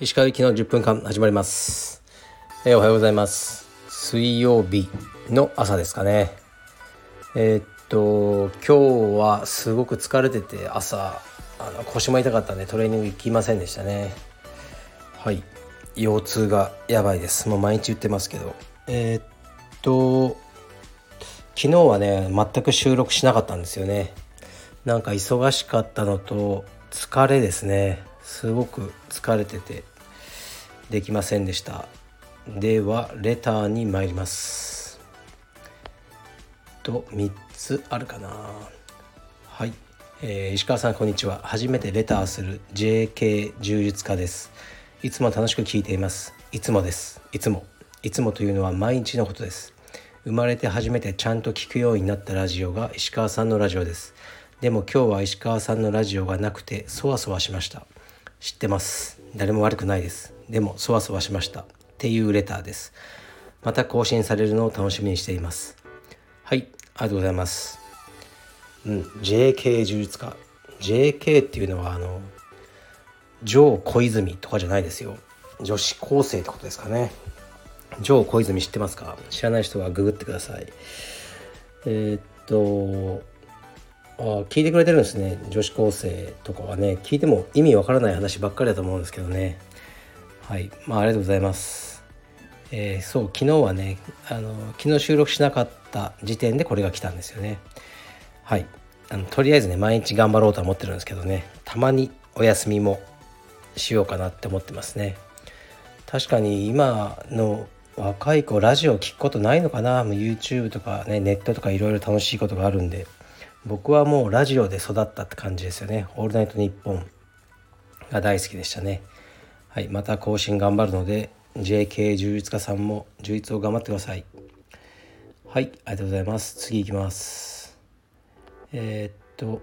石川行きの10分間始まります、え、おはようございます。水曜日の朝ですかね。えー、っと今日はすごく疲れてて朝あの腰も痛かったんでトレーニング行きませんでしたね。はい。腰痛がやばいです。もう毎日言ってますけど。えー、っと昨日はね全く収録しなかったんですよね。なんか忙しかったのと疲れですね。すごく疲れててできませんでした。ではレターに参ります。と3つあるかな。はい、えー、石川さんこんにちは。初めてレターする JK 柔術家です。いつも楽しく聞いています。いつもです。いつも。いつもというのは毎日のことです。生まれて初めてちゃんと聞くようになったラジオが石川さんのラジオです。でも今日は石川さんのラジオがなくてそわそわしました。知ってます。誰も悪くないです。でもそわそわしました。っていうレターです。また更新されるのを楽しみにしています。はいありがとうございます。うん JK 充実家。JK っていうのはあの上小泉とかじゃないですよ。女子高生ってことですかね。上小泉知ってますか？知らない人はググってください。えー、っとあ聞いてくれてるんですね。女子高生とかはね。聞いても意味わからない話ばっかりだと思うんですけどね。はい。まあありがとうございます。えー、そう昨日はねあの昨日収録しなかった時点でこれが来たんですよね。はい。あのとりあえずね毎日頑張ろうとは思ってるんですけどね。たまにお休みもしようかなって思ってますね。確かに今の若い子ラジオ聞くことないのかな？もう YouTube とかねネットとかいろいろ楽しいことがあるんで。僕はもうラジオで育ったって感じですよね「オールナイトニッポン」が大好きでしたね。はいまた更新頑張るので JK 充実家さんも充実を頑張ってください。はいありがとうございます。次いきます。えー、っと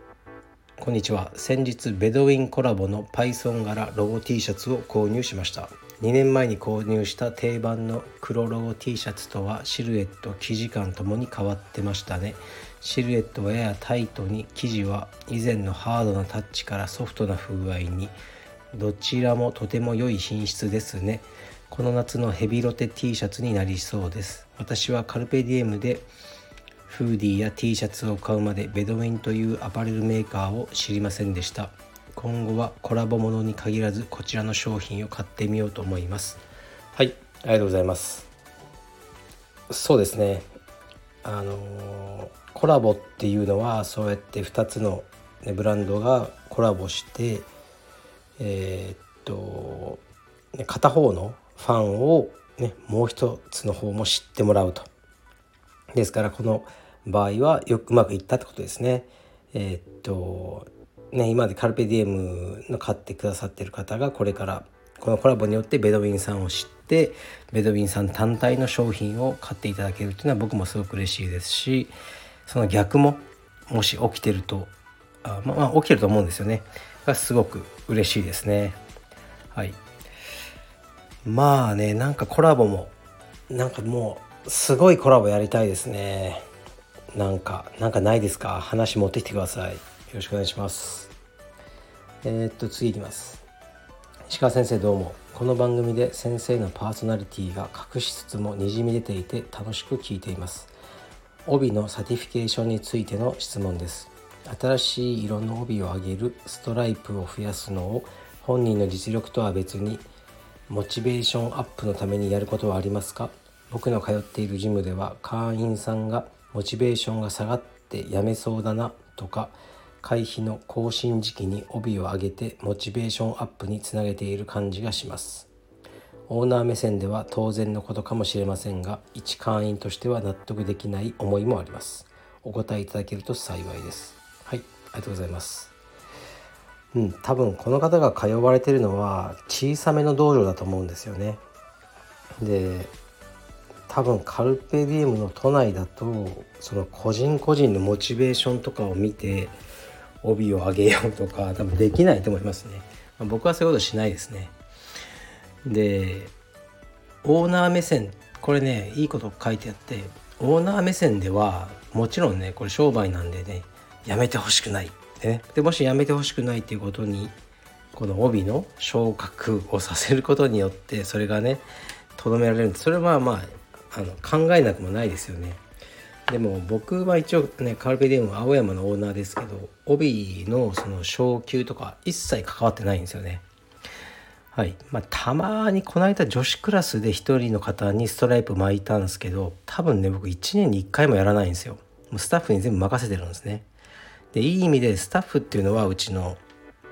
こんにちは。先日ベドウィンコラボの Python 柄ロゴ T シャツを購入しました。2年前に購入した定番の黒ロゴ T シャツとはシルエット生地感ともに変わってましたね。シルエットはややタイトに生地は以前のハードなタッチからソフトな風合いに。どちらもとても良い品質ですね。この夏のヘビロテ T シャツになりそうです。私はカルペディエムでフーディーや T シャツを買うまでベドウィンというアパレルメーカーを知りませんでした。今後はコラボものに限らずこちらの商品を買ってみようと思いますはいありがとうございますそうですねあのコラボっていうのはそうやって2つの、ね、ブランドがコラボしてえー、っと、ね、片方のファンを、ね、もう一つの方も知ってもらうと。ですからこの場合はよくうまくいったってことですね。えー、っとね今までカルペディエムの買ってくださってる方がこれからこのコラボによってベドウィンさんを知ってベドウィンさん単体の商品を買っていただけるっていうのは僕もすごく嬉しいですしその逆ももし起きてるとあまあ、まあ、起きてると思うんですよね。がすごく嬉しいですね。はい。まあねなんかコラボもなんかもうすごいコラボやりたいですね。なんかなんかないですか？話持ってきてください。よろしくお願いします。えー、っと次いきます。石川先生どうも。この番組で先生のパーソナリティが隠しつつもにじみ出ていて楽しく聞いています。帯の certification についての質問です。新しい色の帯を上げるストライプを増やすのを本人の実力とは別にモチベーションアップのためにやることはありますか？僕の通っているジムでは会員さんがモチベーションが下がってやめそうだなとか会費の更新時期に帯を上げてモチベーションアップにつなげている感じがします。オーナー目線では当然のことかもしれませんが一会員としては納得できない思いもあります。お答えいただけると幸いです。はいありがとうございます。うん多分この方が通われてるのは小さめの道場だと思うんですよね。で多分カルペディエムの都内だとその個人個人のモチベーションとかを見て帯を上げようとか多分できないと思いますね。ま僕はそういうことしないですね。でオーナー目線これねいいこと書いてあってオーナー目線ではもちろんねこれ商売なんでねやめてほしくない,、ね、でもしやめてほしくないっていうことにこの帯の昇格をさせることによってそれがねとどめられる。それはまああの考えなくもないですよね。でも僕は一応ねカルペディウム青山のオーナーですけど帯のその昇級とか一切関わってないんですよね。はいまあ、たまにこの間女子クラスで1人の方にストライプ巻いたんですけど多分ね僕1年に1回もやらないんですよ。もうスタッフに全部任せてるんですね。でいい意味でスタッフっていうのはうちの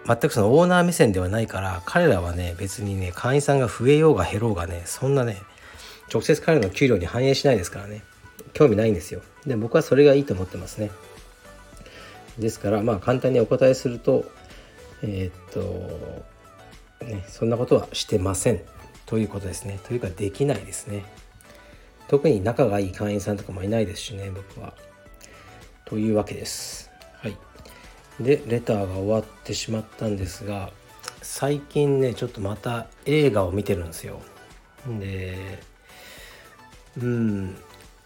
全くそのオーナー目線ではないから彼らはね別にね会員さんが増えようが減ろうがねそんなね直接彼らの給料に反映しないですからね興味ないんですよ。で僕はそれがいいと思ってますね。ですからまあ簡単にお答えするとえー、っとねそんなことはしてません。ということですね。というかできないですね。特に仲がいい会員さんとかもいないですしね僕は。というわけです。はい。でレターが終わってしまったんですが最近ねちょっとまた映画を見てるんですよ。でうん。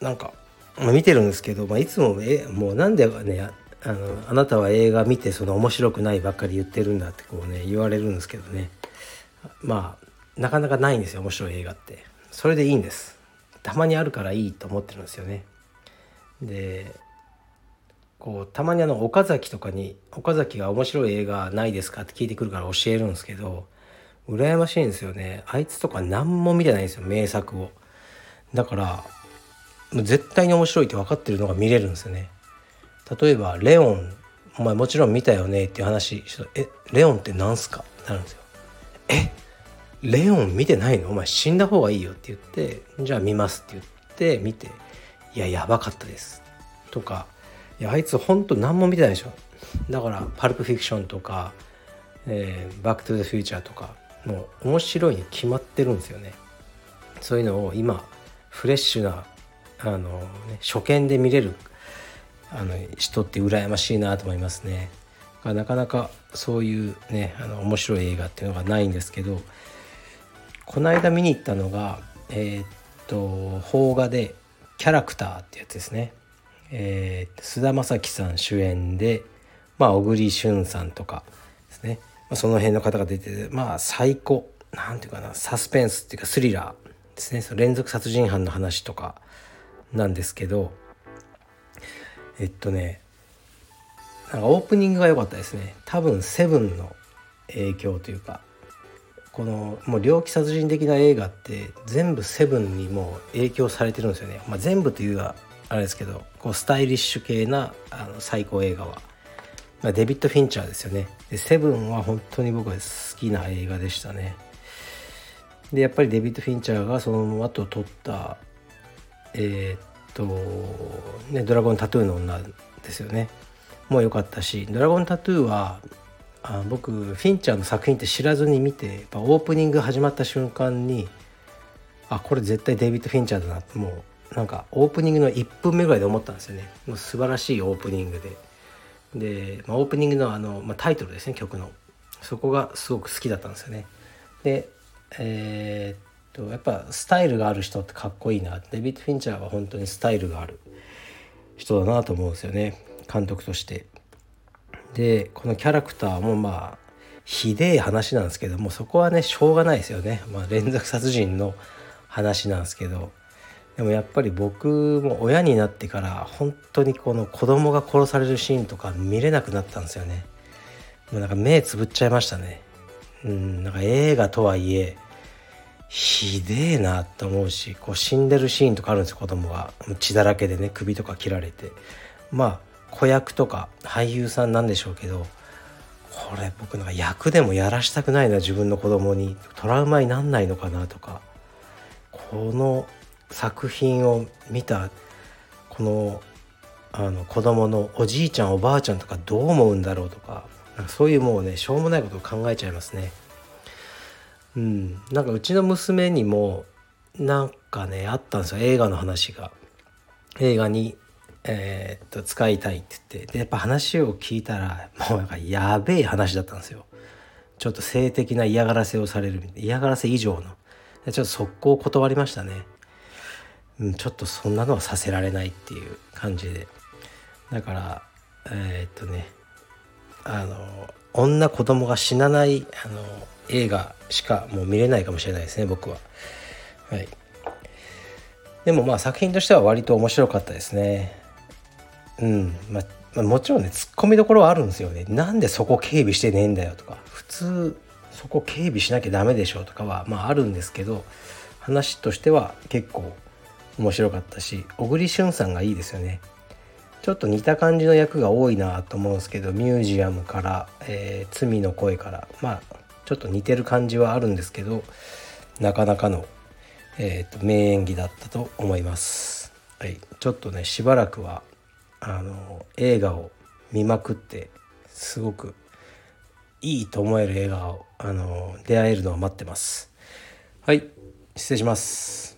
なんか、ま、見てるんですけど、まあ、いつもえもうなんでねあのあなたは映画見てその面白くないばっかり言ってるんだってこうね言われるんですけどね。まあなかなかないんですよ面白い映画って。それでいいんです。たまにあるからいいと思ってるんですよね。でこうたまにあの岡崎とかに岡崎が面白い映画ないですかって聞いてくるから教えるんですけど羨ましいんですよね。あいつとか何も見てないんですよ名作を。だから絶対に面白いって分かってるのが見れるんですよね。例えば「レオンお前もちろん見たよね」っていう話えレオンって何すか?」ってなるんですよ。え？レオン見てないの？お前死んだ方がいいよって言ってじゃあ見ますって言って見ていややばかったです。とかいやあいつほんと何も見てないでしょ。だからパルプフィクションとか、えー、バックトゥザフューチャーとかもう面白いに決まってるんですよね。そういうのを今フレッシュなあの、ね、初見で見れるあの人って羨ましいなと思いますね。なかなかそういうねあの面白い映画っていうのがないんですけどこの間見に行ったのがえー、っと邦画で「キャラクター」ってやつですね。えー、菅田将暉さん主演でまあ小栗旬さんとかですね、まあ、その辺の方が出ててまあ最高なんていうかなサスペンスっていうかスリラーですねその連続殺人犯の話とかなんですけどえっとねなんかオープニングが良かったですね。多分セブンの影響というかこのもう猟奇殺人的な映画って全部セブンにもう影響されてるんですよね、まあ、全部というはあれですけどこうスタイリッシュ系なあの最高映画は、まあ、デビッド・フィンチャーですよね。でセブンは本当に僕は好きな映画でしたね。でやっぱりデビッド・フィンチャーがその後撮ったえー、っとね「ドラゴンタトゥーの女」ですよね。もう良かったし「ドラゴンタトゥーは」あ僕フィンチャーの作品って知らずに見てやっぱオープニング始まった瞬間にあこれ絶対デイビッド・フィンチャーだなってもうなんかオープニングの1分目ぐらいで思ったんですよね。もう素晴らしいオープニングで。で、まあ、オープニングのあの、まあ、タイトルですね曲の。そこがすごく好きだったんですよね。でえー、とやっぱスタイルがある人ってかっこいいなデビッド・フィンチャーは本当にスタイルがある人だなと思うんですよね。監督として。でこのキャラクターもまあひでえ話なんですけどもそこはねしょうがないですよね、まあ、連続殺人の話なんですけど。でもやっぱり僕も親になってから本当にこの子供が殺されるシーンとか見れなくなったんですよね。もうなんか目つぶっちゃいましたね。うんなんか映画とはいえひでえなと思うしこう死んでるシーンとかあるんですよ子供が。血だらけでね首とか切られて。まあ子役とか俳優さんなんでしょうけどこれ僕なんか役でもやらしたくないな自分の子供に。トラウマになんないのかなとか。この作品を見たこのあの子供のおじいちゃんおばあちゃんとかどう思うんだろうとかそういうもうねしょうもないことを考えちゃいますね。うん、なんかうちの娘にもなんかねあったんですよ映画の話が。映画に、えー、っと使いたいって言ってでやっぱ話を聞いたらもうなんかやべえ話だったんですよ。ちょっと性的な嫌がらせをされる嫌がらせ以上のちょっと速攻断りましたね。うん、ちょっとそんなのはさせられないっていう感じでだからえー、っとねあの女子供が死なないあの映画しかもう見れないかもしれないですね僕は。はい。でもまあ作品としては割と面白かったですね。うん。まあ、もちろんねツッコミどころはあるんですよね。なんでそこ警備してねえんだよとか普通そこ警備しなきゃダメでしょとかはまああるんですけど話としては結構面白かったし小栗旬さんがいいですよね。ちょっと似た感じの役が多いなと思うんですけどミュージアムから「えー、罪の声」からまあちょっと似てる感じはあるんですけどなかなかの、えーと、名演技だったと思います。はい、ちょっとねしばらくはあの映画を見まくってすごくいいと思える映画をあの出会えるのを待ってます。はい失礼します。